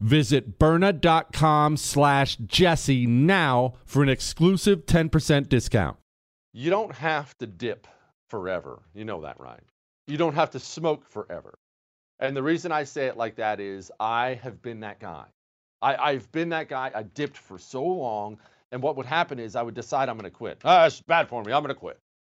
Visit Byrna.com slash Jesse now for an exclusive 10% discount. You don't have to dip forever. You know that, right? You don't have to smoke forever. And the reason I say it like that is I have been that guy. I, I've been that guy. I dipped for so long. And what would happen is I would decide I'm going to quit. Ah, it's bad for me. I'm going to quit.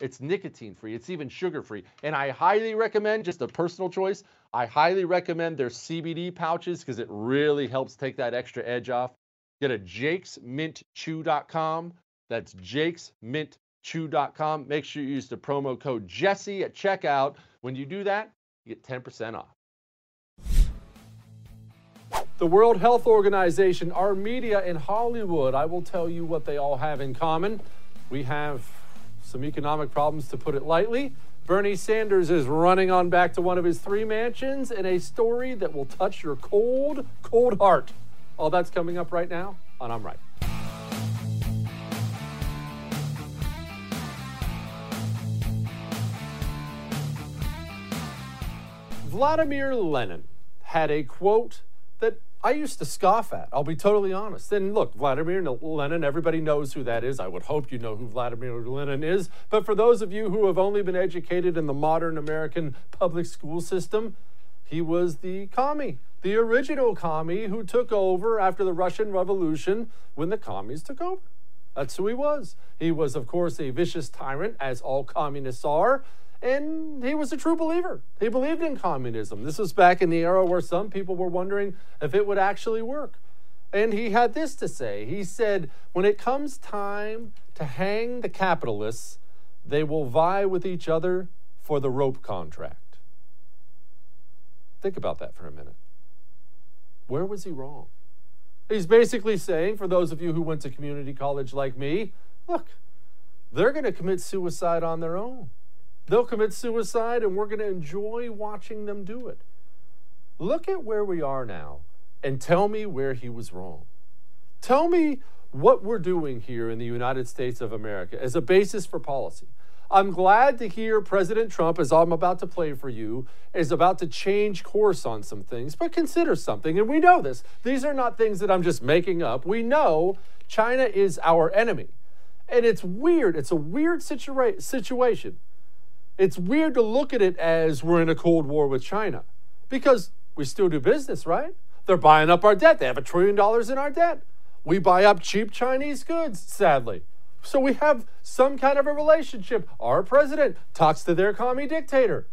It's nicotine free. It's even sugar free. And I highly recommend, just a personal choice, I highly recommend their CBD pouches because it really helps take that extra edge off. Get a jakesmintchew.com. That's jakesmintchew.com. Make sure you use the promo code Jesse at checkout. When you do that, you get 10% off. The World Health Organization, our media in Hollywood, I will tell you what they all have in common. We have some economic problems, to put it lightly. Bernie Sanders is running on back to one of his three mansions in a story that will touch your cold, cold heart. All that's coming up right now on I'm Right. Vladimir Lenin had a quote that I used to scoff at. I'll be totally honest. And look, Vladimir Lenin, everybody knows who that is. I would hope you know who Vladimir Lenin is. But for those of you who have only been educated in the modern American public school system, he was the commie, the original commie who took over after the Russian Revolution when the commies took over. That's who he was. He was, of course, a vicious tyrant, as all communists are and he was a true believer. He believed in communism. This was back in the era where some people were wondering if it would actually work. And he had this to say He said, When it comes time to hang the capitalists, they will vie with each other for the rope contract. Think about that for a minute. Where was he wrong? He's basically saying, for those of you who went to community college like me, look, they're going to commit suicide on their own. They'll commit suicide, and we're going to enjoy watching them do it. Look at where we are now and tell me where he was wrong. Tell me what we're doing here in the United States of America as a basis for policy. I'm glad to hear President Trump, as I'm about to play for you, is about to change course on some things, but consider something. And we know this. These are not things that I'm just making up. We know China is our enemy. And it's weird. It's a weird situa- situation. It's weird to look at it as we're in a Cold War with China because we still do business, right? They're buying up our debt. They have a trillion dollars in our debt. We buy up cheap Chinese goods, sadly. So we have some kind of a relationship. Our president talks to their commie dictator.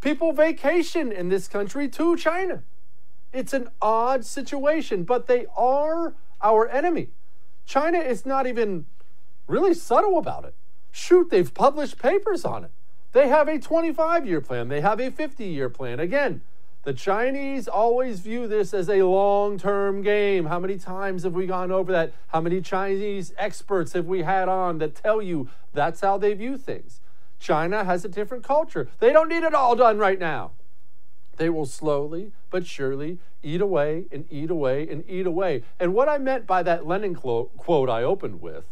People vacation in this country to China. It's an odd situation, but they are our enemy. China is not even really subtle about it. Shoot, they've published papers on it. They have a 25 year plan, they have a 50 year plan. Again, the Chinese always view this as a long term game. How many times have we gone over that? How many Chinese experts have we had on that tell you that's how they view things? China has a different culture. They don't need it all done right now. They will slowly but surely eat away and eat away and eat away. And what I meant by that Lenin quote I opened with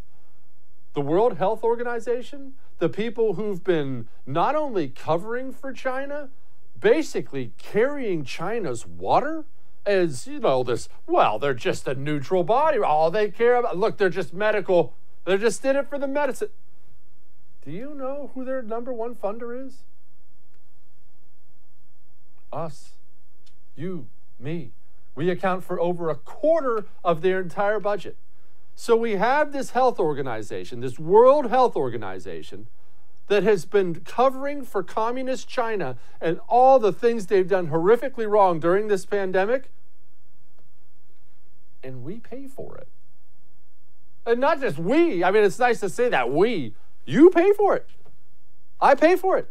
the World Health Organization, the people who've been not only covering for China, basically carrying China's water as, you know, this, well, they're just a neutral body. All they care about, look, they're just medical. They're just in it for the medicine. Do you know who their number one funder is? Us. You, me. We account for over a quarter of their entire budget. So we have this health organization, this World Health Organization, that has been covering for communist China and all the things they've done horrifically wrong during this pandemic, and we pay for it. And not just we, I mean, it's nice to say that we, you pay for it. I pay for it.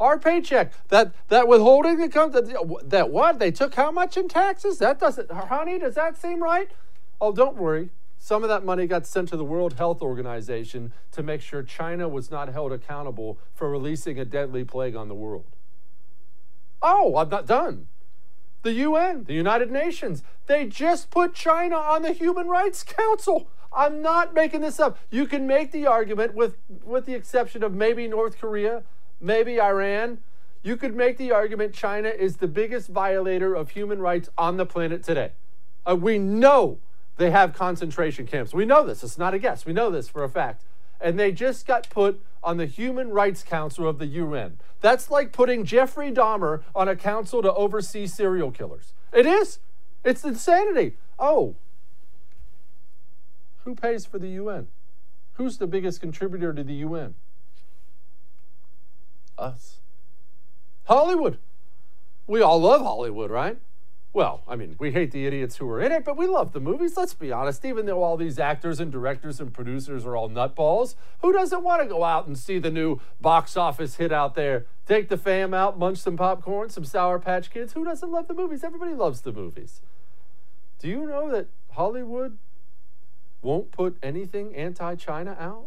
Our paycheck, that that withholding that comes, that, that what? They took how much in taxes? That doesn't, honey, does that seem right? Oh, don't worry. Some of that money got sent to the World Health Organization to make sure China was not held accountable for releasing a deadly plague on the world. Oh, I'm not done. The UN, the United Nations, they just put China on the Human Rights Council. I'm not making this up. You can make the argument, with, with the exception of maybe North Korea, maybe Iran, you could make the argument China is the biggest violator of human rights on the planet today. Uh, we know they have concentration camps. We know this. It's not a guess. We know this for a fact. And they just got put on the Human Rights Council of the UN. That's like putting Jeffrey Dahmer on a council to oversee serial killers. It is. It's insanity. Oh, who pays for the UN? Who's the biggest contributor to the UN? Us. Hollywood. We all love Hollywood, right? Well, I mean, we hate the idiots who are in it, but we love the movies. Let's be honest. Even though all these actors and directors and producers are all nutballs, who doesn't want to go out and see the new box office hit out there? Take the fam out, munch some popcorn, some Sour Patch Kids. Who doesn't love the movies? Everybody loves the movies. Do you know that Hollywood won't put anything anti China out?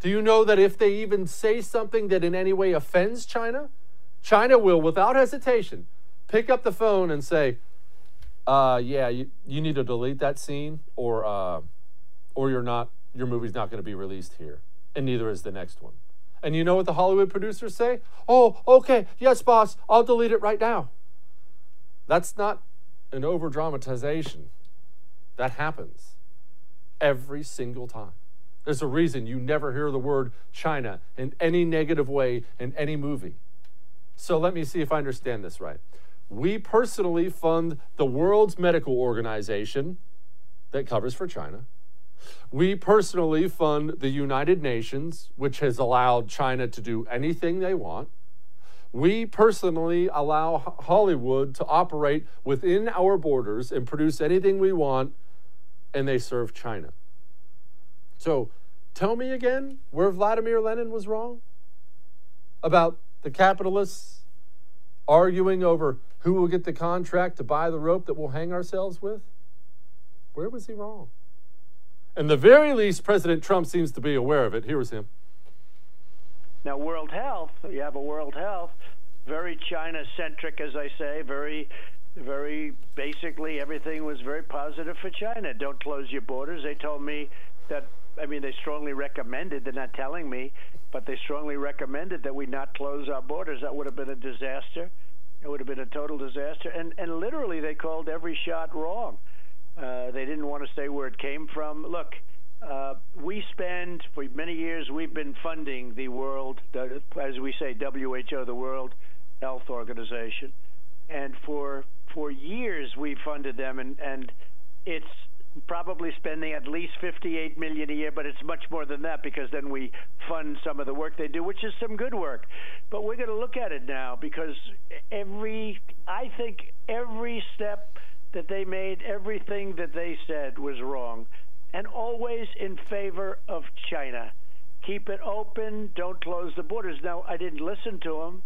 Do you know that if they even say something that in any way offends China, China will, without hesitation, pick up the phone and say, uh, yeah, you, you need to delete that scene or, uh, or you're not, your movie's not going to be released here. And neither is the next one. And you know what the Hollywood producers say? Oh, okay, yes, boss, I'll delete it right now. That's not an over dramatization. That happens every single time. There's a reason you never hear the word China in any negative way in any movie. So let me see if I understand this right. We personally fund the World's Medical Organization that covers for China. We personally fund the United Nations, which has allowed China to do anything they want. We personally allow Hollywood to operate within our borders and produce anything we want, and they serve China. So tell me again where Vladimir Lenin was wrong about the capitalists arguing over who will get the contract to buy the rope that we'll hang ourselves with? Where was he wrong? And the very least, President Trump seems to be aware of it. Here is him. Now, World Health, you have a World Health, very China centric, as I say, very, very basically everything was very positive for China. Don't close your borders. They told me that, I mean, they strongly recommended, they're not telling me, but they strongly recommended that we not close our borders. That would have been a disaster. It would have been a total disaster. And, and literally, they called every shot wrong. Uh, they didn't want to say where it came from. Look, uh, we spend for many years. We've been funding the world, as we say, WHO, the World Health Organization, and for for years we funded them, and and it's probably spending at least 58 million a year, but it's much more than that because then we fund some of the work they do, which is some good work. But we're going to look at it now because every, I think every step that they made, everything that they said was wrong, and always in favor of China. Keep it open, don't close the borders. Now, I didn't listen to them,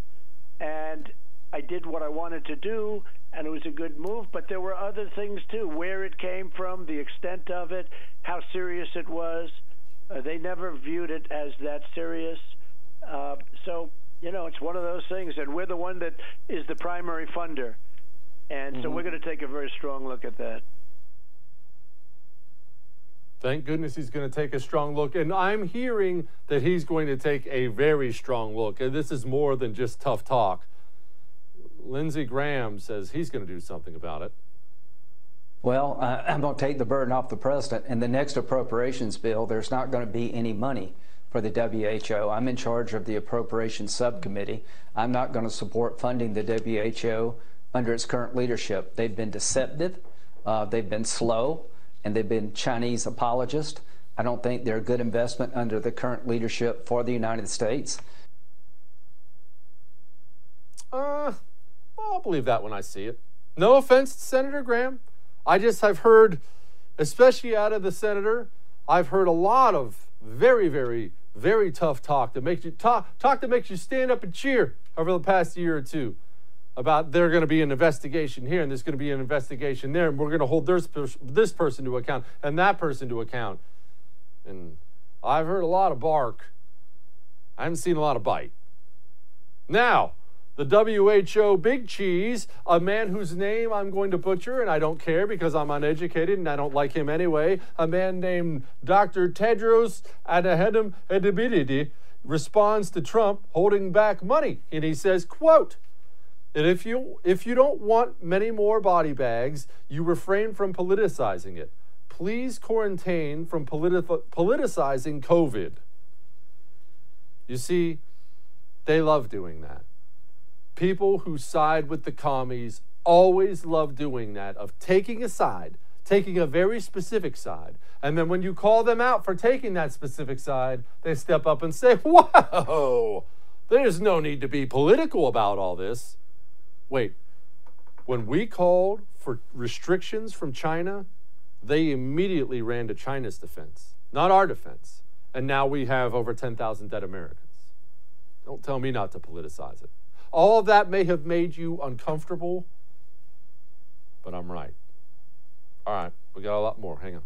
and I did what I wanted to do, and it was a good move. But there were other things too where it came from, the extent of it, how serious it was. Uh, they never viewed it as that serious. Uh, so, you know, it's one of those things, and we're the one that is the primary funder. And mm-hmm. so we're going to take a very strong look at that. Thank goodness he's going to take a strong look. And I'm hearing that he's going to take a very strong look. And this is more than just tough talk. Lindsey Graham says he's going to do something about it. Well, uh, I'm going to take the burden off the president. In the next appropriations bill, there's not going to be any money for the WHO. I'm in charge of the appropriations subcommittee. I'm not going to support funding the WHO under its current leadership. They've been deceptive, uh, they've been slow, and they've been Chinese apologists. I don't think they're a good investment under the current leadership for the United States. Uh, I'll believe that when I see it. No offense to Senator Graham. I just have heard, especially out of the senator, I've heard a lot of very, very, very tough talk that makes you talk talk that makes you stand up and cheer over the past year or two about there's going to be an investigation here and there's going to be an investigation there and we're going to hold this, this person to account and that person to account. And I've heard a lot of bark. I haven't seen a lot of bite. Now, the WHO Big Cheese, a man whose name I'm going to butcher, and I don't care because I'm uneducated and I don't like him anyway, a man named Dr. Tedros Adhanom Ghebreyesus, responds to Trump holding back money. And he says, quote, and if you if you don't want many more body bags, you refrain from politicizing it. Please quarantine from politi- politicizing COVID. You see, they love doing that. People who side with the commies always love doing that, of taking a side, taking a very specific side. And then when you call them out for taking that specific side, they step up and say, Whoa, there's no need to be political about all this. Wait, when we called for restrictions from China, they immediately ran to China's defense, not our defense. And now we have over 10,000 dead Americans. Don't tell me not to politicize it. All of that may have made you uncomfortable, but I'm right. All right, we got a lot more. Hang on.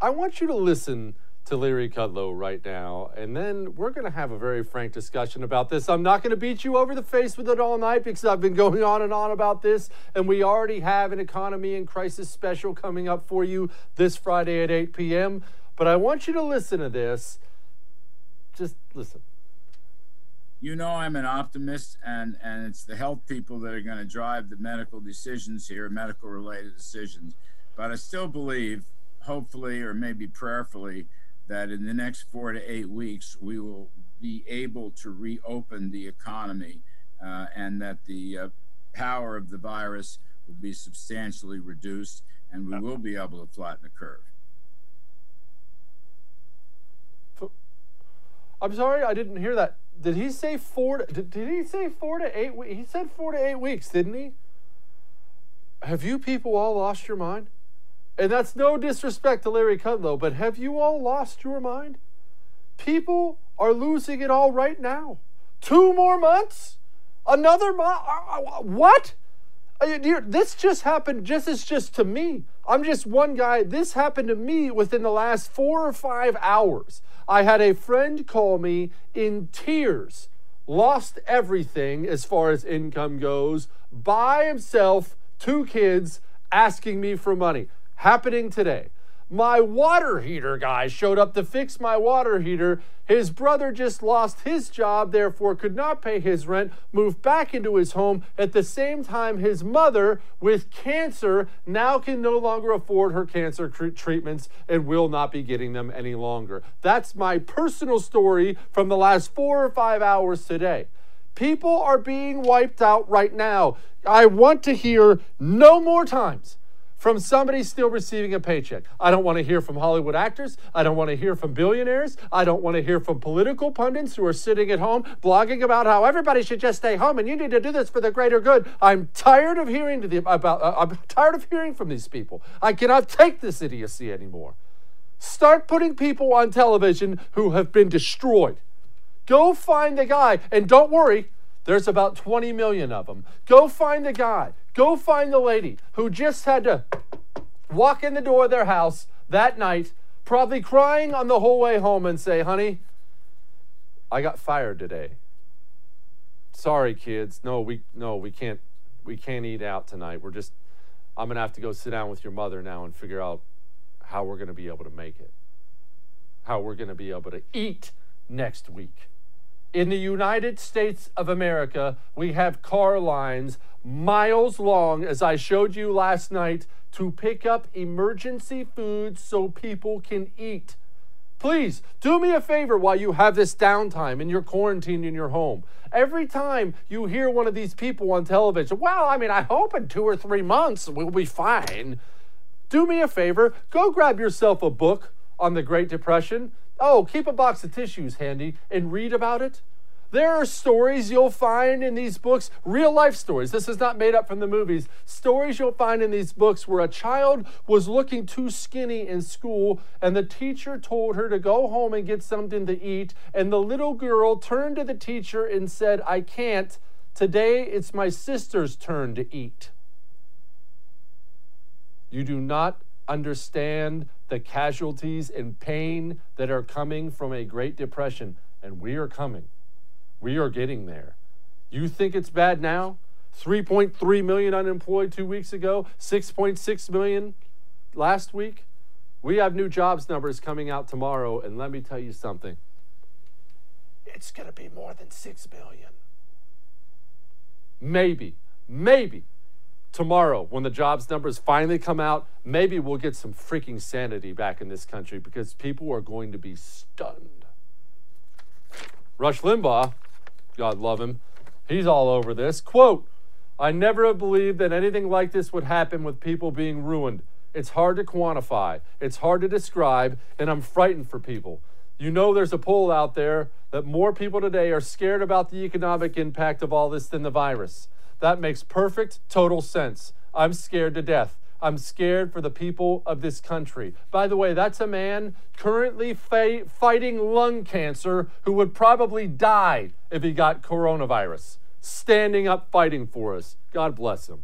I want you to listen to Larry Kudlow right now, and then we're going to have a very frank discussion about this. I'm not going to beat you over the face with it all night because I've been going on and on about this, and we already have an economy in crisis special coming up for you this Friday at 8 p.m. But I want you to listen to this. Just listen. You know I'm an optimist, and, and it's the health people that are going to drive the medical decisions here, medical related decisions. But I still believe hopefully or maybe prayerfully that in the next four to eight weeks we will be able to reopen the economy uh, and that the uh, power of the virus will be substantially reduced and we will be able to flatten the curve. I'm sorry, I didn't hear that. Did he say four? To, did, did he say four to eight? weeks? He said four to eight weeks, didn't he? Have you people all lost your mind? And that's no disrespect to Larry Kudlow, but have you all lost your mind? People are losing it all right now. Two more months? Another month? Uh, uh, what? Uh, this just happened. Just as just to me. I'm just one guy. This happened to me within the last four or five hours. I had a friend call me in tears, lost everything as far as income goes, by himself, two kids, asking me for money. Happening today. My water heater guy showed up to fix my water heater. His brother just lost his job, therefore could not pay his rent, moved back into his home. At the same time, his mother, with cancer, now can no longer afford her cancer treatments and will not be getting them any longer. That's my personal story from the last four or five hours today. People are being wiped out right now. I want to hear no more times from somebody still receiving a paycheck. I don't want to hear from Hollywood actors. I don't want to hear from billionaires. I don't want to hear from political pundits who are sitting at home blogging about how everybody should just stay home and you need to do this for the greater good. I'm tired of hearing the, about. Uh, I'm tired of hearing from these people. I cannot take this idiocy anymore. Start putting people on television who have been destroyed. Go find the guy, and don't worry, there's about 20 million of them. Go find the guy. Go find the lady who just had to walk in the door of their house that night, probably crying on the whole way home and say, honey, I got fired today. Sorry, kids. No, we no, we can't we can't eat out tonight. We're just I'm gonna have to go sit down with your mother now and figure out how we're gonna be able to make it. How we're gonna be able to eat next week. In the United States of America, we have car lines miles long, as I showed you last night, to pick up emergency food so people can eat. Please do me a favor while you have this downtime and you're quarantined in your home. Every time you hear one of these people on television, well, I mean, I hope in two or three months we'll be fine. Do me a favor, go grab yourself a book on the Great Depression Oh, keep a box of tissues handy and read about it. There are stories you'll find in these books, real life stories. This is not made up from the movies. Stories you'll find in these books where a child was looking too skinny in school and the teacher told her to go home and get something to eat. And the little girl turned to the teacher and said, I can't. Today it's my sister's turn to eat. You do not understand the casualties and pain that are coming from a Great Depression, and we are coming. We are getting there. You think it's bad now? 3.3 million unemployed two weeks ago, 6.6 million last week. We have new jobs numbers coming out tomorrow, and let me tell you something. It's going to be more than 6 million. Maybe, maybe tomorrow when the jobs numbers finally come out, maybe we'll get some freaking sanity back in this country because people are going to be stunned. Rush Limbaugh, God love him, he's all over this. Quote, I never believed that anything like this would happen with people being ruined. It's hard to quantify, it's hard to describe, and I'm frightened for people. You know, there's a poll out there that more people today are scared about the economic impact of all this than the virus. That makes perfect, total sense. I'm scared to death. I'm scared for the people of this country. By the way, that's a man currently fa- fighting lung cancer who would probably die if he got coronavirus, standing up fighting for us. God bless him.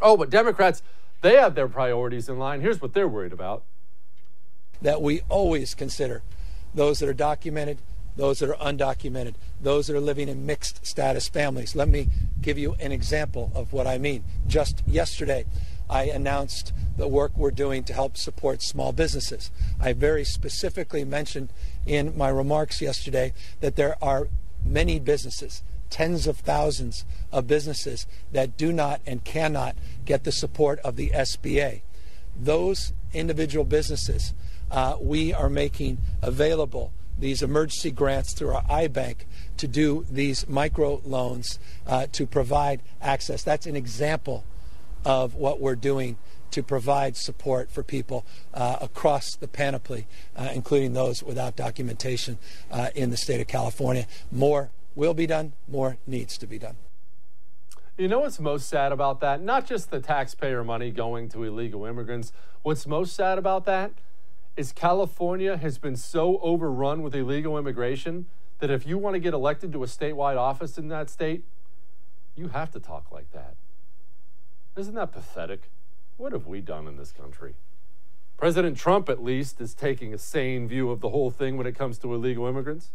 Oh, but Democrats, they have their priorities in line. Here's what they're worried about that we always consider those that are documented those that are undocumented, those that are living in mixed status families. Let me give you an example of what I mean. Just yesterday, I announced the work we're doing to help support small businesses. I very specifically mentioned in my remarks yesterday that there are many businesses, tens of thousands of businesses that do not and cannot get the support of the SBA. Those individual businesses uh, we are making available these emergency grants through our iBank to do these micro loans uh, to provide access. That's an example of what we're doing to provide support for people uh, across the panoply, uh, including those without documentation uh, in the state of California. More will be done, more needs to be done. You know what's most sad about that? Not just the taxpayer money going to illegal immigrants. What's most sad about that? is California has been so overrun with illegal immigration that if you want to get elected to a statewide office in that state, You have to talk like that. Isn't that pathetic? What have we done in this country? President Trump, at least, is taking a sane view of the whole thing when it comes to illegal immigrants.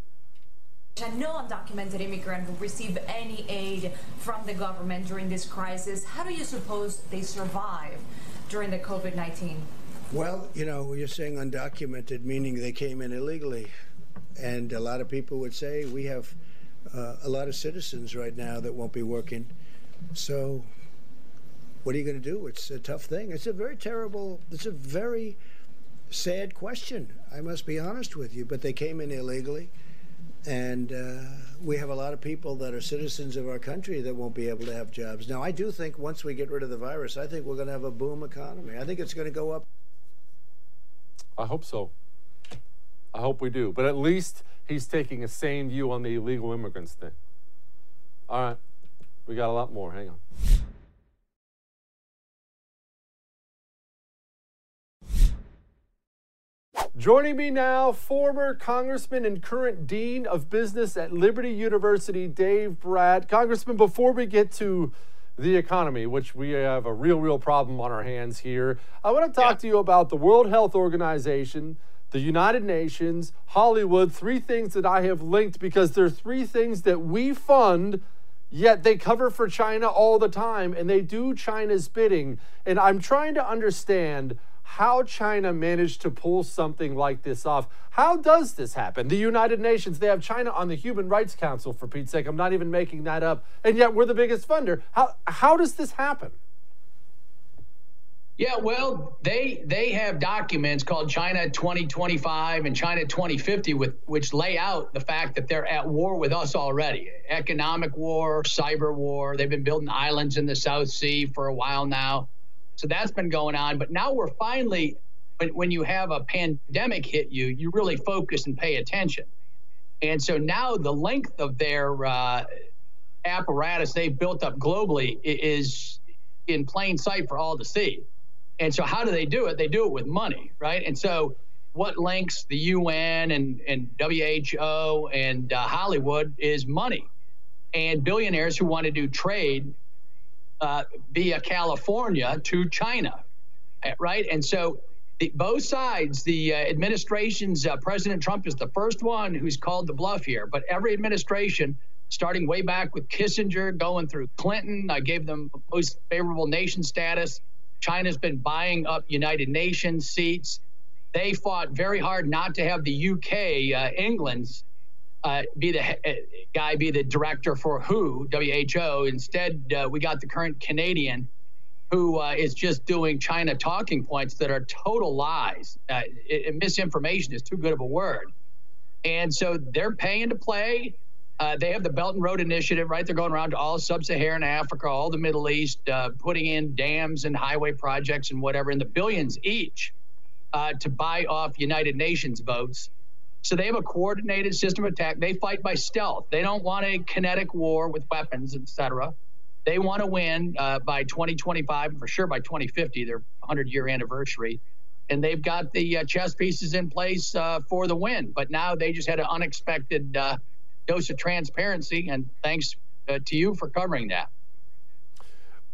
No undocumented immigrant will receive any aid from the government during this crisis. How do you suppose they survive during the COVID 19? Well, you know, you're saying undocumented, meaning they came in illegally. And a lot of people would say we have uh, a lot of citizens right now that won't be working. So what are you going to do? It's a tough thing. It's a very terrible, it's a very sad question. I must be honest with you. But they came in illegally. And uh, we have a lot of people that are citizens of our country that won't be able to have jobs. Now, I do think once we get rid of the virus, I think we're going to have a boom economy. I think it's going to go up. I hope so. I hope we do. But at least he's taking a sane view on the illegal immigrants thing. All right. We got a lot more. Hang on. Joining me now, former Congressman and current Dean of Business at Liberty University, Dave Brat. Congressman, before we get to the economy, which we have a real, real problem on our hands here, I want to talk yeah. to you about the World Health Organization, the United Nations, Hollywood, three things that I have linked because they're three things that we fund Yet they cover for China all the time and they do China's bidding. And I'm trying to understand how China managed to pull something like this off. How does this happen? The United Nations, they have China on the Human Rights Council, for Pete's sake. I'm not even making that up. And yet we're the biggest funder. How, how does this happen? Yeah, well, they they have documents called China 2025 and China 2050 with which lay out the fact that they're at war with us already. Economic war, cyber war. They've been building islands in the South Sea for a while now. So that's been going on. But now we're finally, when, you have a pandemic hit you, you really focus and pay attention. And so now the length of their uh, apparatus they've built up globally is in plain sight for all to see. And so how do they do it? They do it with money, right? And so what links the UN and, and WHO and uh, Hollywood is money and billionaires who want to do trade uh, via California to China, eh, right? And so the, both sides, the uh, administration's uh, President Trump is the first one who's called the bluff here, but every administration, starting way back with Kissinger, going through Clinton, I gave them most favorable nation status. China's been buying up United Nations seats. They fought very hard not to have the UK, uh, England's uh, be the uh, guy be the director for WHO, WHO. Instead, uh, we got the current Canadian who uh, is just doing China talking points that are total lies. Uh, it, misinformation is too good of a word. And so they're paying to play. Uh, they have the Belt and Road Initiative, right? They're going around to all sub Saharan Africa, all the Middle East, putting in dams and highway projects and whatever in the billions each to buy off United Nations votes. So they have a coordinated system of attack. They fight by stealth. They don't want a kinetic war with weapons, etc. They want to win uh, by 2025, for sure by 2050, their 100 year anniversary. And they've got the uh, chess pieces in place uh, for the win. But now they just had an unexpected uh, dose of transparency. And thanks uh, to you for covering that.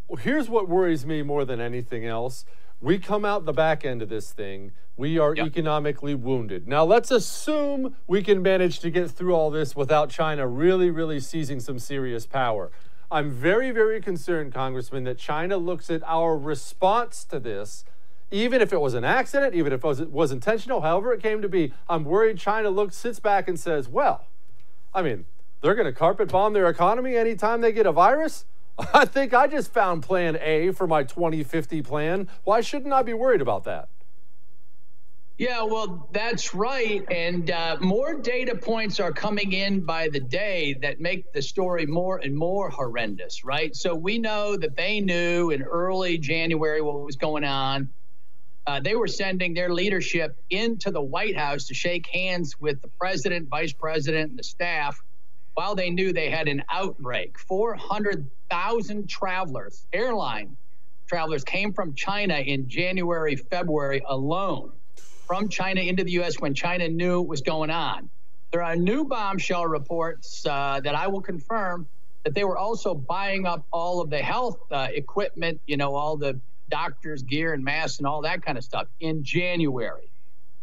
Well, here's what worries me more than anything else we come out the back end of this thing. We are yep. economically wounded. Now, let's assume we can manage to get through all this without China really, really seizing some serious power. I'm very, very concerned, Congressman, that China looks at our response to this, even if it was an accident, even if it was, it was intentional, however it came to be. I'm worried China looks, sits back, and says, well, I mean, they're going to carpet bomb their economy anytime they get a virus. I think I just found plan A for my 2050 plan. Why shouldn't I be worried about that? Yeah, well, that's right. And uh, more data points are coming in by the day that make the story more and more horrendous, right? So we know that they knew in early January what was going on. Uh, they were sending their leadership into the White House to shake hands with the president, vice president, and the staff while they knew they had an outbreak. 400,000 travelers, airline travelers, came from China in January, February alone, from China into the U.S. when China knew what was going on. There are new bombshell reports uh, that I will confirm that they were also buying up all of the health uh, equipment, you know, all the doctors' gear and masks and all that kind of stuff in January.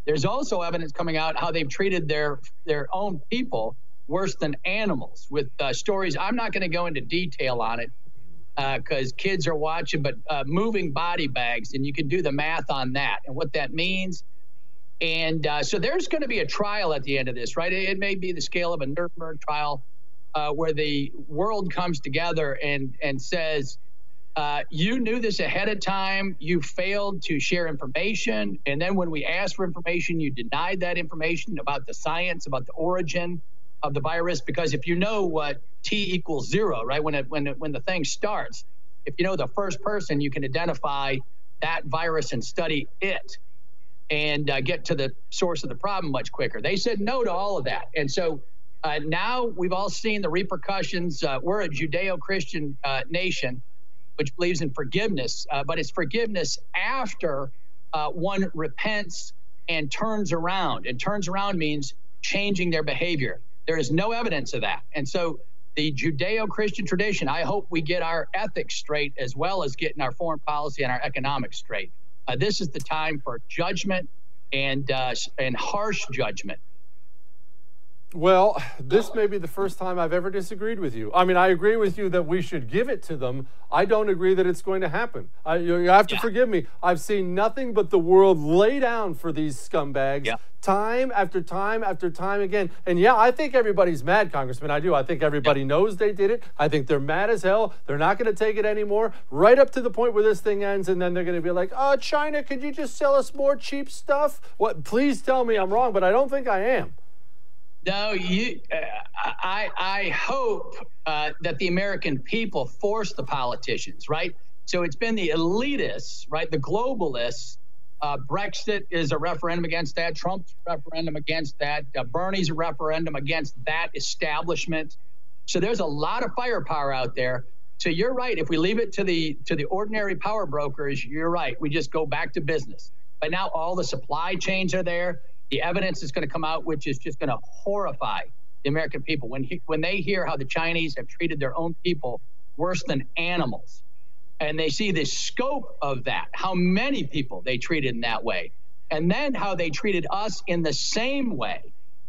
There's also evidence coming out how they've treated their their own people worse than animals with uh, stories. I'm not going to go into detail on it because uh, kids are watching, but uh, moving body bags, and you can do the math on that and what that means. And uh, so there's going to be a trial at the end of this, right? It, it may be the scale of a Nuremberg trial uh, where the world comes together and and says, uh, "You knew this ahead of time. You failed to share information, and then when we asked for information, you denied that information about the science, about the origin of the virus. Because if you know what t equals zero, right? When it when it, when the thing starts, if you know the first person, you can identify that virus and study it." and uh, get to the source of the problem much quicker. They said no to all of that. And so uh, now we've all seen the repercussions. Uh, we're a Judeo Christian uh, nation which believes in forgiveness, uh, but it's forgiveness after uh, one repents and turns around. And turns around means changing their behavior. There is no evidence of that. And so the Judeo Christian tradition, I hope we get our ethics straight as well as getting our foreign policy and our economics straight. Uh, this is the time for judgment and, and harsh judgment. Well, this may be the first time I've ever disagreed with you. I mean, I agree with you that we should give it to them. I don't agree that it's going to happen. I, you, have to yeah. forgive me. I've seen nothing but the world lay down for these scumbags yeah. time after time after time again. And yeah, I think everybody's mad, Congressman. I do. I think everybody yeah. knows they did it. I think they're mad as hell. They're not going to take it anymore, right up to the point where this thing ends. And then they're going to be like, oh, China, could you just sell us more cheap stuff? What? Please tell me I'm wrong, but I don't think I am. No, you. Uh, I I hope uh, that the American people force the politicians, right? So it's been the elitists, right? The globalists. Uh, Brexit is a referendum against that. Trump's referendum against that. Uh, Bernie's a referendum against that establishment. So there's a lot of firepower out there. So you're right. If we leave it to the to the ordinary power brokers, you're right. We just go back to business. But now all the supply chains are there the evidence is going to come out, which is just going to horrify the American people when he, when they hear how the Chinese have treated their own people worse than animals, and they see the scope of that, how many people they treated in that way, and then how they treated us in the same way.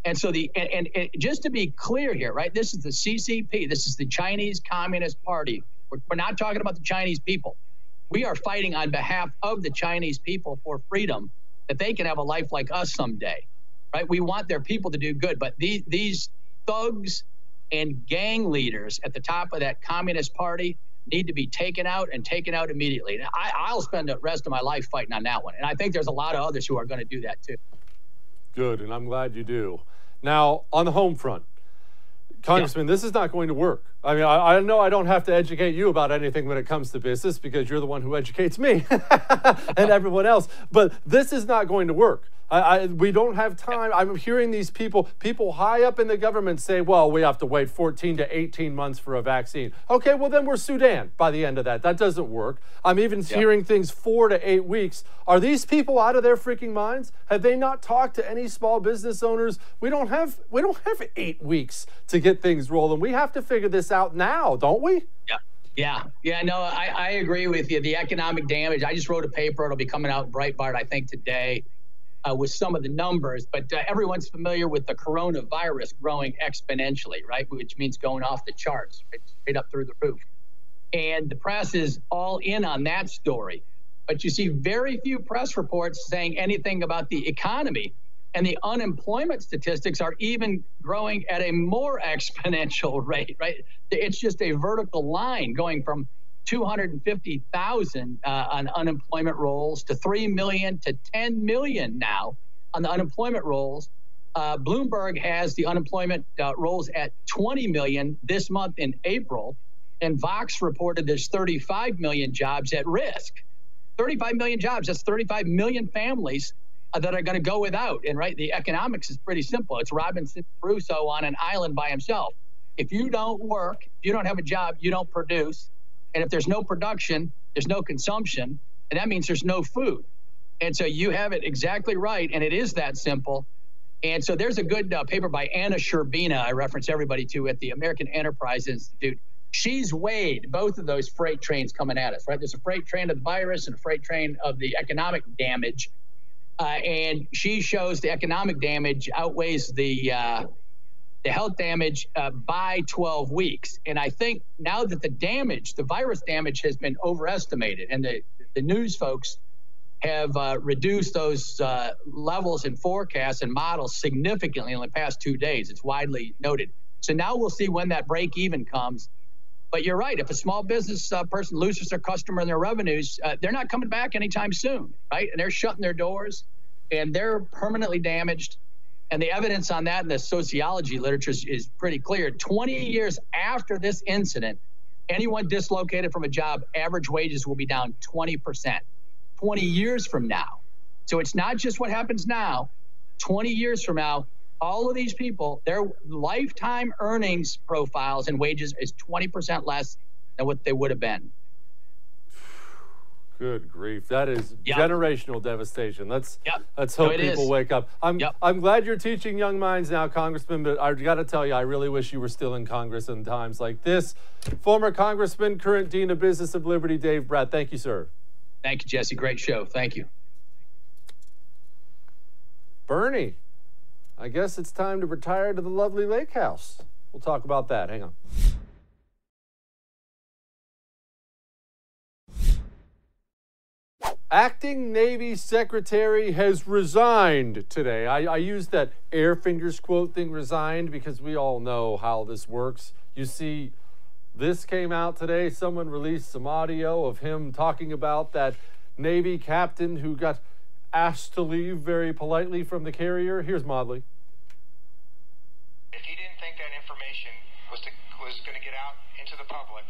And so the and, and, and just to be clear here, right? This is the CCP. This is the Chinese Communist Party. We're, we're not talking about the Chinese people. We are fighting on behalf of the Chinese people for freedom that they can have a life like us someday, right? We want their people to do good, but these these thugs and gang leaders at the top of that communist party need to be taken out and taken out immediately. I, I'll spend the rest of my life fighting on that one, and I think there's a lot of others who are going to do that too. Good, and I'm glad you do. Now, on the home front, Congressman, yeah. this is not going to work. I mean, I, I, know I don't have to educate you about anything when it comes to business because you're the one who educates me and everyone else. But this is not going to work. I, I, we don't have time. I'm hearing these people, people high up in the government say, well, we have to wait 14 to 18 months for a vaccine. Okay, well, then we're Sudan by the end of that. That doesn't work. I'm even yep. hearing things four to eight weeks. Are these people out of their freaking minds? Have they not talked to any small business owners? We don't have we don't have eight weeks to get things rolling. We have to figure this out now, don't we? Yeah. Yeah, yeah, no, I, I agree with you. The economic damage. I just wrote a paper. It'll be coming out Breitbart, I think, today uh, with some of the numbers, but uh, everyone's familiar with the coronavirus growing exponentially, right? Which means going off the charts, right? straight up through the roof. And the press is all in on that story. But you see very few press reports saying anything about the economy. And the unemployment statistics are even growing at a more exponential rate, right? It's just a vertical line going from 250,000 uh, on unemployment rolls to 3 million to 10 million now on the unemployment rolls. Uh, Bloomberg has the unemployment uh, rolls at 20 million this month in April, and Vox reported there's 35 million jobs at risk. 35 million jobs, that's 35 million families that are going to go without. And right, the economics is pretty simple. It's Robinson Crusoe on an island by himself. If you don't work, if you don't have a job, you don't produce and if there's no production, there's no consumption, and that means there's no food. And so you have it exactly right, and it is that simple. And so there's a good uh, paper by Anna Scherbina I reference everybody to at the American Enterprise Institute. she's weighed both of those freight trains coming at us, right? There's a freight train of the virus and a freight train of the economic damage. Uh, and she shows the economic damage outweighs the uh, the health damage uh, by 12 weeks. And I think now that the damage, the virus damage, has been overestimated, and the the news folks have uh, reduced those uh, levels in forecasts and models significantly in the past two days. It's widely noted. So now we'll see when that break even comes. But you're right. If a small business uh, person loses their customer and their revenues, uh, they're not coming back anytime soon, right? And they're shutting their doors and they're permanently damaged. And the evidence on that in the sociology literature is, is pretty clear. 20 years after this incident, anyone dislocated from a job, average wages will be down 20%. 20 years from now. So it's not just what happens now. 20 years from now, all of these people, their lifetime earnings profiles and wages is 20% less than what they would have been. Good grief. That is yep. generational devastation. Let's yep. let's hope so people is. wake up. I'm yep. I'm glad you're teaching young minds now, Congressman, but I've got to tell you I really wish you were still in Congress in times like this. Former Congressman, current Dean of Business of Liberty, Dave Brat. Thank you, sir. Thank you, Jesse. Great show. Thank you. Bernie, I guess it's time to retire to the lovely lake house. We'll talk about that. Hang on. Acting Navy Secretary has resigned today. I, I use that air fingers quote thing resigned because we all know how this works. You see, this came out today. Someone released some audio of him talking about that Navy captain who got asked to leave very politely from the carrier. Here's Modly. If he didn't think that information was, to, was going to get out into the public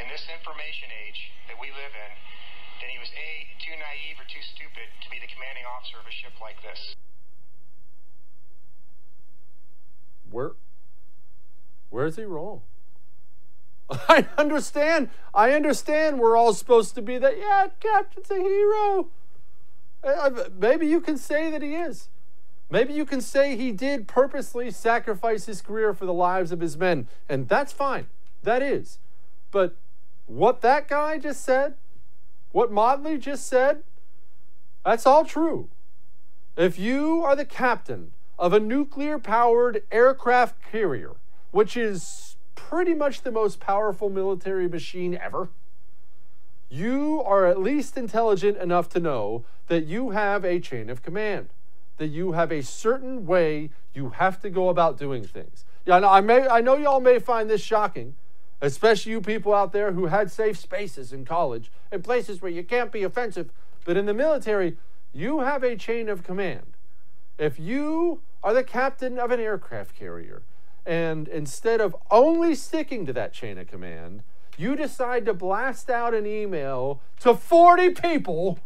in this information age that we live in, then he was A, too naive or too stupid to be the commanding officer of a ship like this. Where, where is he wrong? I understand. I understand we're all supposed to be that, yeah, Captain's a hero. Uh, maybe you can say that he is. Maybe you can say he did purposely sacrifice his career for the lives of his men, and that's fine. That is. But what that guy just said, what Modly just said, that's all true. If you are the captain of a nuclear powered aircraft carrier, which is pretty much the most powerful military machine ever, you are at least intelligent enough to know that you have a chain of command, that you have a certain way you have to go about doing things. Yeah, I, may, I know y'all may find this shocking, especially you people out there who had safe spaces in college and places where you can't be offensive, but in the military, you have a chain of command. If you are the captain of an aircraft carrier, and instead of only sticking to that chain of command, you decide to blast out an email to 40 people,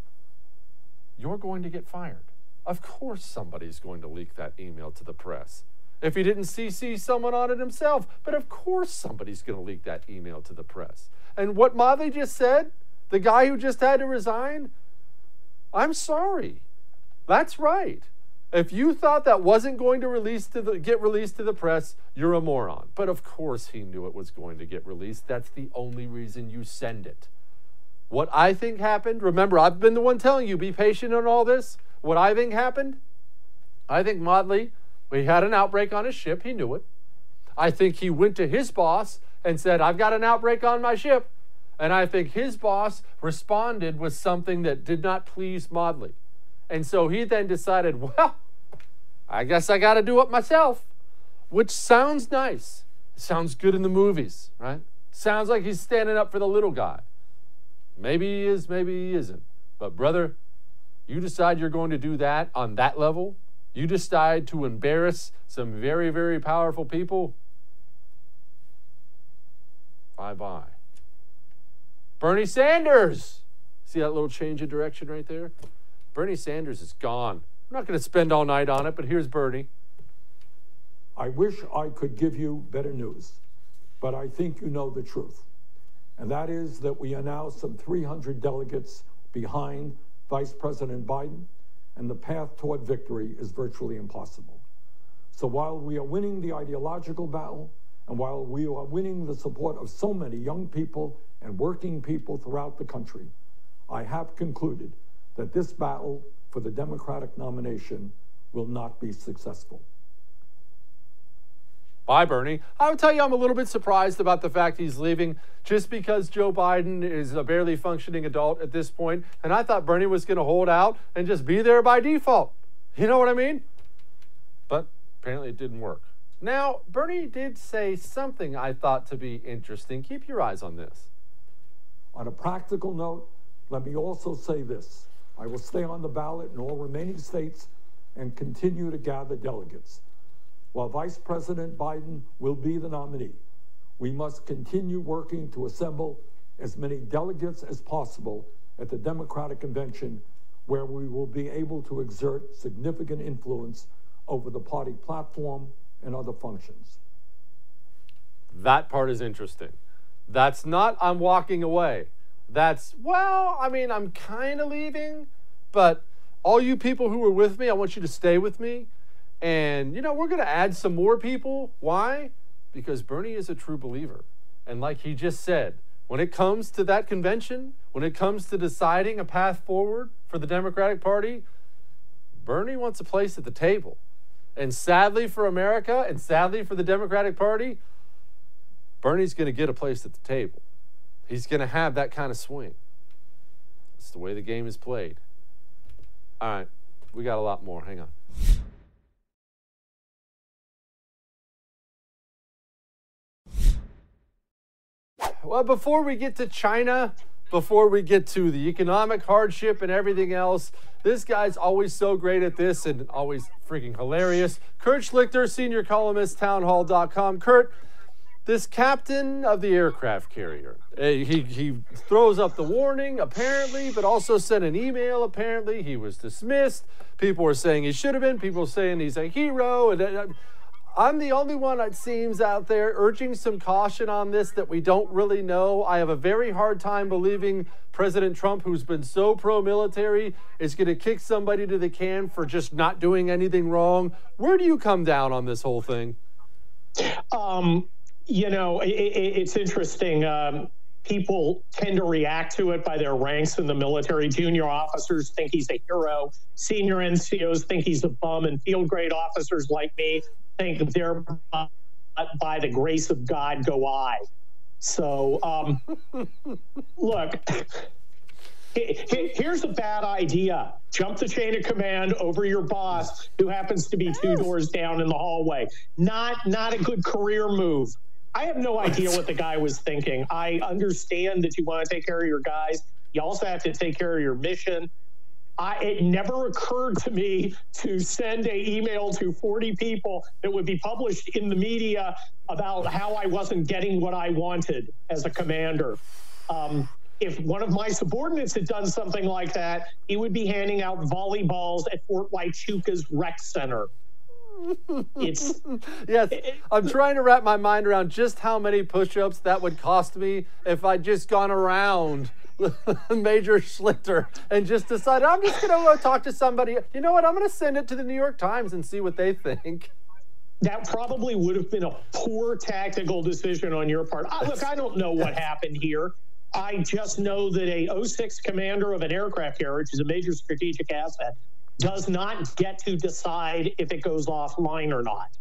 you're going to get fired. Of course, somebody's going to leak that email to the press. If he didn't CC someone on it himself, but of course, somebody's going to leak that email to the press. And what Modly just said, the guy who just had to resign, I'm sorry. That's right. If you thought that wasn't going to release to the, get released to the press, you're a moron. But of course he knew it was going to get released. That's the only reason you send it. What I think happened, remember, I've been the one telling you, be patient on all this. What I think happened, I think Modly, he had an outbreak on his ship. He knew it. I think he went to his boss and said, I've got an outbreak on my ship. And I think his boss responded with something that did not please Modly. And so he then decided, well, I guess I got to do it myself, which sounds nice. Sounds good in the movies, right? Sounds like he's standing up for the little guy. Maybe he is, maybe he isn't. But, brother, you decide you're going to do that on that level, you decide to embarrass some very, very powerful people. Bye bye. Bernie Sanders. See that little change of direction right there? Bernie Sanders is gone. I'm not going to spend all night on it, but here's Bernie. I wish I could give you better news, but I think you know the truth. And that is that we are now some 300 delegates behind Vice President Biden, and the path toward victory is virtually impossible. So while we are winning the ideological battle And while we are winning the support of so many young people and working people throughout the country, I have concluded that this battle for the Democratic nomination will not be successful. Bye, Bernie. I would tell you I'm a little bit surprised about the fact he's leaving just because Joe Biden is a barely functioning adult at this point, and I thought Bernie was going to hold out and just be there by default. You know what I mean? But apparently it didn't work. Now, Bernie did say something I thought to be interesting. Keep your eyes on this. On a practical note, let me also say this I will stay on the ballot in all remaining states and continue to gather delegates. While Vice President Biden will be the nominee, we must continue working to assemble as many delegates as possible at the Democratic Convention, where we will be able to exert significant influence over the party platform and other functions. That part is interesting. That's not, I'm walking away. That's, well, I mean, I'm kind of leaving, but all you people who were with me, I want you to stay with me. And, you know, we're going to add some more people. Why? Because Bernie is a true believer. And like he just said, when it comes to that convention, when it comes to deciding a path forward for the Democratic Party, Bernie wants a place at the table. And sadly for America and sadly for the Democratic Party, Bernie's going to get a place at the table. He's going to have that kind of swing. It's the way the game is played. All right, we got a lot more. Hang on. Well, before we get to China, before we get to the economic hardship and everything else, this guy's always so great at this and always freaking hilarious. Kurt Schlichter, senior columnist, townhall.com. Kurt, this captain of the aircraft carrier, eh, he, he throws up the warning, apparently, but also sent an email, apparently. He was dismissed. People were saying he should have been. People were saying he's a hero. And, uh, I'm the only one, it seems, out there urging some caution on this that we don't really know. I have a very hard time believing President Trump, who's been so pro military, is going to kick somebody to the can for just not doing anything wrong. Where do you come down on this whole thing? Um, you know, it, it, it's interesting. Um, people tend to react to it by their ranks in the military. Junior officers think he's a hero. Senior NCOs think he's a bum, and field grade officers like me think they're by the grace of God go I. So, um, look, here's a bad idea. Jump the chain of command over your boss, who happens to be two doors down in the hallway. Not not a good career move. I have no idea what the guy was thinking. I understand that you want to take care of your guys. You also have to take care of your mission. I, it never occurred to me to send a email to 40 people that would be published in the media about how I wasn't getting what I wanted as a commander. Um, if one of my subordinates had done something like that, he would be handing out volleyballs at Fort Huachuca's rec center. It's yes. I'm trying to wrap my mind around just how many push-ups that would cost me if I'd just gone around Major Schlichter and just decided I'm just going to go talk to somebody. You know what? I'm going to send it to the New York Times and see what they think. That probably would have been a poor tactical decision on your part. I, look, I don't know what happened here. I just know that a 06 commander of an aircraft carrier, which is a major strategic asset, does not get to decide if it goes offline or not.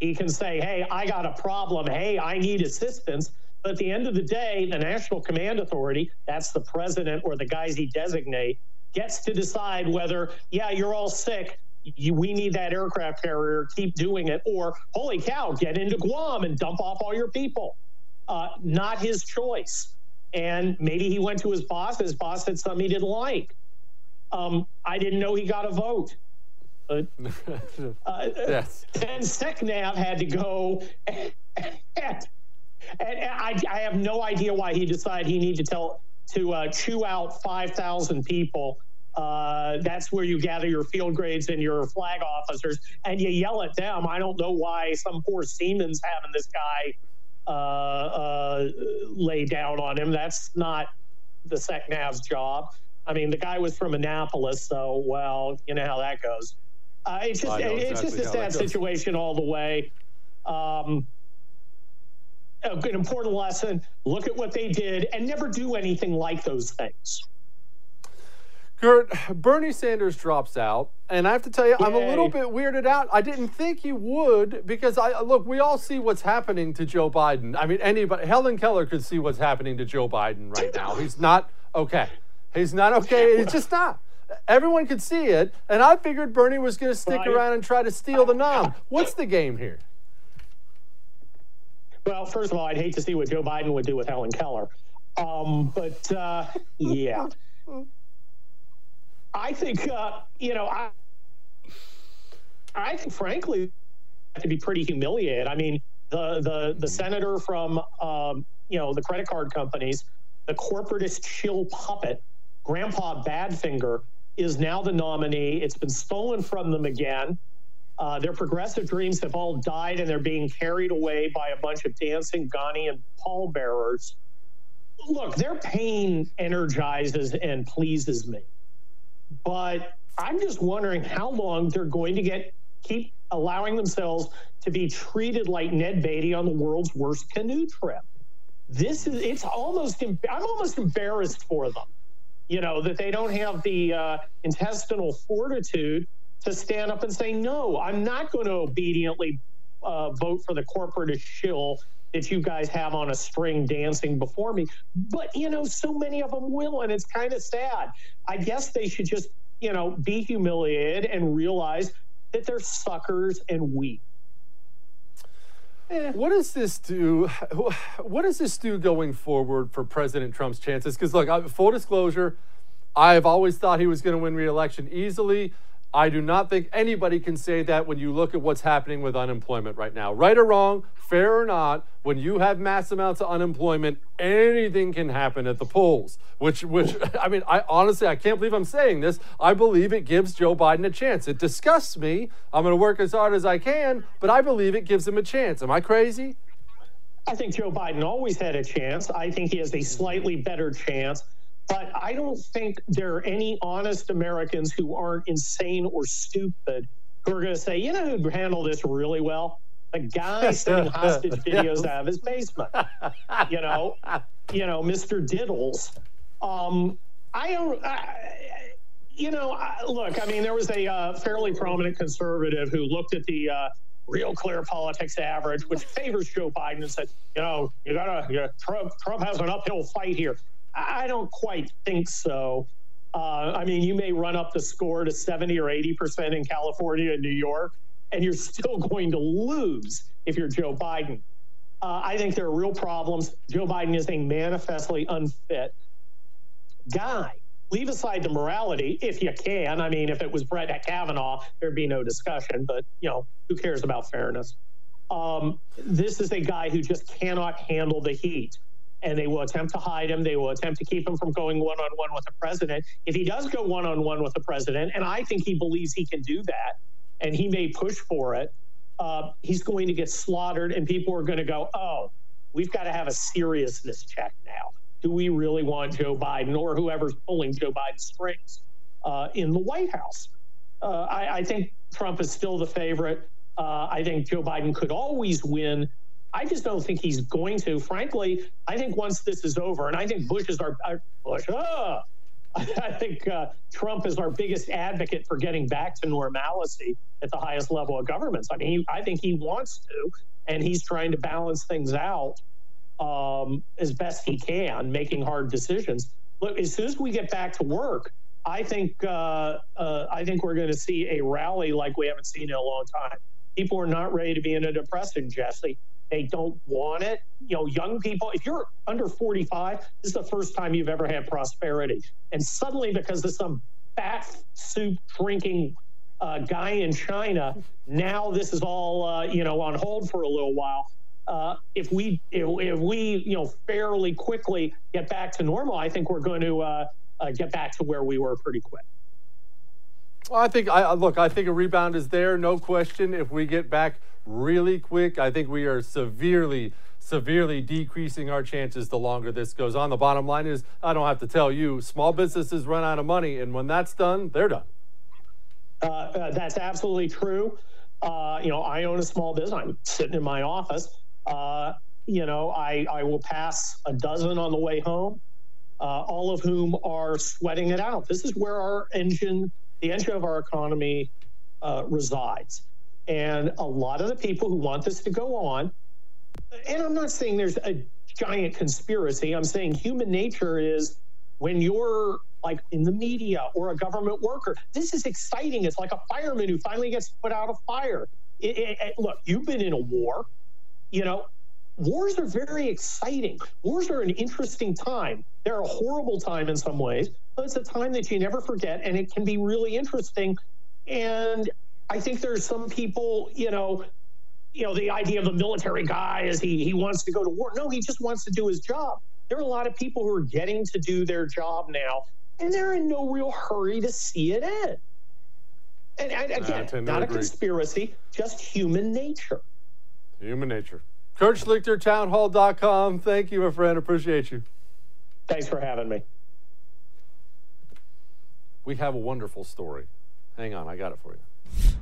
He can say, hey, I got a problem. Hey, I need assistance. But at the end of the day, the National Command Authority, that's the president or the guys he designate, gets to decide whether, yeah, you're all sick. You, we need that aircraft carrier. Keep doing it. Or, holy cow, get into Guam and dump off all your people. Uh, not his choice. And maybe he went to his boss. His boss said something he didn't like. Um, I didn't know he got a vote. Uh, uh, yes. Then SecNav had to go and, and and I, I have no idea why he decided he needed to tell to uh, chew out 5,000 people. Uh, that's where you gather your field grades and your flag officers, and you yell at them. I don't know why some poor seaman's having this guy uh, uh, lay down on him. That's not the SecNav's job. I mean, the guy was from Annapolis, so well, you know how that goes. Uh, it's just exactly it's just a sad situation all the way. Um, an important lesson. Look at what they did and never do anything like those things. Kurt, Bernie Sanders drops out, and I have to tell you, I'm a little bit weirded out. I didn't think he would because I look. We all see what's happening to Joe Biden. I mean, anybody. Helen Keller could see what's happening to Joe Biden right now. He's not okay. He's not okay. He's just not. Everyone could see it, and I figured Bernie was going to stick Right. around and try to steal the nom. What's the game here? Well, first of all, I'd hate to see what Joe Biden would do with Helen Keller. Um, but uh, yeah. I think, uh, you know, I, I think, frankly, to be pretty humiliated. I mean, the the the senator from um, you know the credit card companies, the corporatist chill puppet, Grandpa Badfinger, is now the nominee. It's been stolen from them again. Uh, their progressive dreams have all died, and they're being carried away by a bunch of dancing Ghanaian pallbearers. Look, their pain energizes and pleases me but I'm just wondering how long they're going to get keep allowing themselves to be treated like Ned Beatty on the world's worst canoe trip. This is it's almost I'm almost embarrassed for them. You know that they don't have the uh, intestinal fortitude to stand up and say no. I'm not going to obediently uh, vote for the corporatist shill that you guys have on a string dancing before me. But, you know, so many of them will, and it's kind of sad. I guess they should just, you know, be humiliated and realize that they're suckers and weak. Eh. What does this do? What does this do going forward for President Trump's chances? Because look, full disclosure, I've always thought he was going to win re-election easily. I do not think anybody can say that when you look at what's happening with unemployment right now. Right or wrong, fair or not, when you have mass amounts of unemployment, anything can happen at the polls. Which, which, I mean, I honestly, I can't believe I'm saying this. I believe it gives Joe Biden a chance. It disgusts me. I'm going to work as hard as I can, but I believe it gives him a chance. Am I crazy? I think Joe Biden always had a chance. I think he has a slightly better chance. But I don't think there are any honest Americans who aren't insane or stupid who are going to say, you know who'd handle this really well? The guy sending hostage videos out of his basement. You know, you know, Mr. Diddles. Um, I don't. I, you know, I, look. I mean, there was a uh, fairly prominent conservative who looked at the uh, Real Clear Politics average, which favors Joe Biden, and said, you know, you gotta. You Trump, Trump has an uphill fight here. I don't quite think so. Uh, I mean, you may run up the score to 70 or 80 percent in California and New York, and you're still going to lose if you're Joe Biden. Uh, I think there are real problems. Joe Biden is a manifestly unfit guy. Leave aside the morality, if you can. I mean, if it was Brett Kavanaugh, there'd be no discussion. But you know, who cares about fairness? Um, this is a guy who just cannot handle the heat, and they will attempt to hide him. They will attempt to keep him from going one on one with the president. If he does go one on one with the president, and I think he believes he can do that, and he may push for it, uh, he's going to get slaughtered, and people are going to go, "Oh, we've got to have a seriousness check now. Do we really want Joe Biden or whoever's pulling Joe Biden's strings uh, in the White House? Uh, I, I think Trump is still the favorite. Uh, I think Joe Biden could always win. I just don't think he's going to. Frankly, I think once this is over, and I think Bush is our, our Bush. Ah, I think uh, Trump is our biggest advocate for getting back to normalcy at the highest level of governments. I mean, he, I think he wants to, and he's trying to balance things out um, as best he can, making hard decisions. Look, as soon as we get back to work, I think uh, uh, I think we're going to see a rally like we haven't seen in a long time. People are not ready to be in a depression, Jesse. They don't want it. You know, young people, if you're under 45, this is the first time you've ever had prosperity. And suddenly, because of some fat soup drinking uh, guy in China, now this is all, uh, you know, on hold for a little while. Uh, if we if, if we you know fairly quickly get back to normal, I think we're going to uh, uh, get back to where we were pretty quick. Well, I think I look. I think a rebound is there, no question. If we get back really quick, I think we are severely, severely decreasing our chances the longer this goes on. The bottom line is, I don't have to tell you, small businesses run out of money, and when that's done, they're done. Uh, uh, that's absolutely true. Uh, you know, I own a small business. I'm sitting in my office. Uh, you know, I, I will pass a dozen on the way home, uh, all of whom are sweating it out. This is where our engine, the engine of our economy, uh, resides. And a lot of the people who want this to go on, and I'm not saying there's a giant conspiracy, I'm saying human nature is when you're like in the media or a government worker, this is exciting. It's like a fireman who finally gets put out of fire. It, it, it, look, you've been in a war. You know, wars are very exciting. Wars are an interesting time. They're a horrible time in some ways, but it's a time that you never forget, and it can be really interesting. And I think there's some people, you know, you know, the idea of the military guy is he he wants to go to war. No, he just wants to do his job. There are a lot of people who are getting to do their job now, and they're in no real hurry to see it end. And, and again, not a agree. conspiracy, just human nature. Human nature. Kurt Schlichter, townhall.com. Thank you, my friend. Appreciate you. Thanks for having me. We have a wonderful story. Hang on, I got it for you.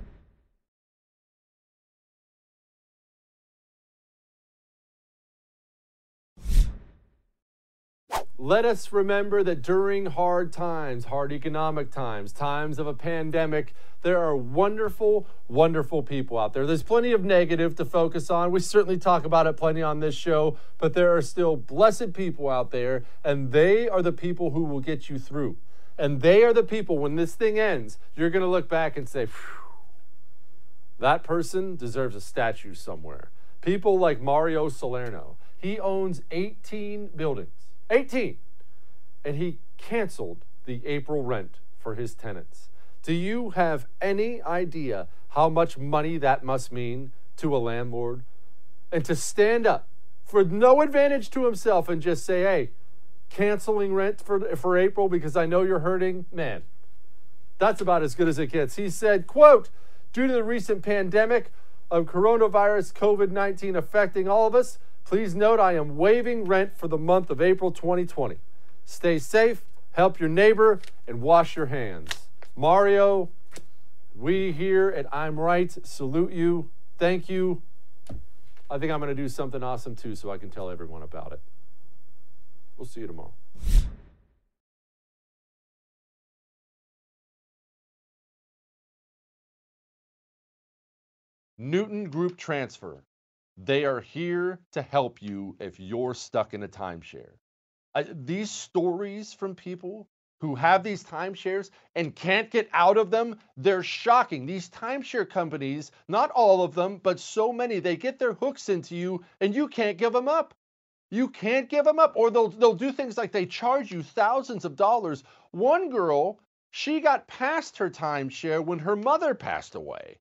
Let us remember that during hard times, hard economic times, times of a pandemic, there are wonderful, wonderful people out there. There's plenty of negative to focus on. We certainly talk about it plenty on this show, but there are still blessed people out there, and they are the people who will get you through. And they are the people, when this thing ends, you're going to look back and say, that person deserves a statue somewhere. People like Mario Salerno. He owns 18 buildings. 18. And he canceled the April rent for his tenants. Do you have any idea how much money that must mean to a landlord? And to stand up for no advantage to himself and just say, hey, canceling rent for, for April because I know you're hurting, man, that's about as good as it gets. He said, quote, due to the recent pandemic of coronavirus COVID-19 affecting all of us, Please note I am waiving rent for the month of April 2020. Stay safe, help your neighbor, and wash your hands. Mario, we here at I'm Right salute you. Thank you. I think I'm going to do something awesome too so I can tell everyone about it. We'll see you tomorrow. Newton Group Transfer. They are here to help you if you're stuck in a timeshare. These stories from people who have these timeshares and can't get out of them, they're shocking. These timeshare companies, not all of them, but so many, they get their hooks into you and you can't give them up. You can't give them up or they'll they'll do things like they charge you thousands of dollars. One girl, she got past her timeshare when her mother passed away.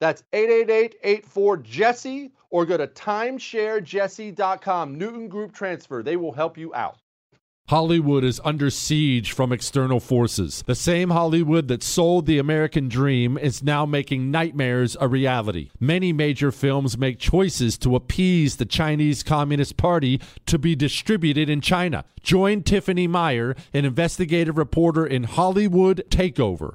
That's 888-84-JESSE or go to timesharejesse.com. Newton Group Transfer. They will help you out. Hollywood is under siege from external forces. The same Hollywood that sold the American dream is now making nightmares a reality. Many major films make choices to appease the Chinese Communist Party to be distributed in China. Join Tiffany Meier, an investigative reporter in Hollywood Takeover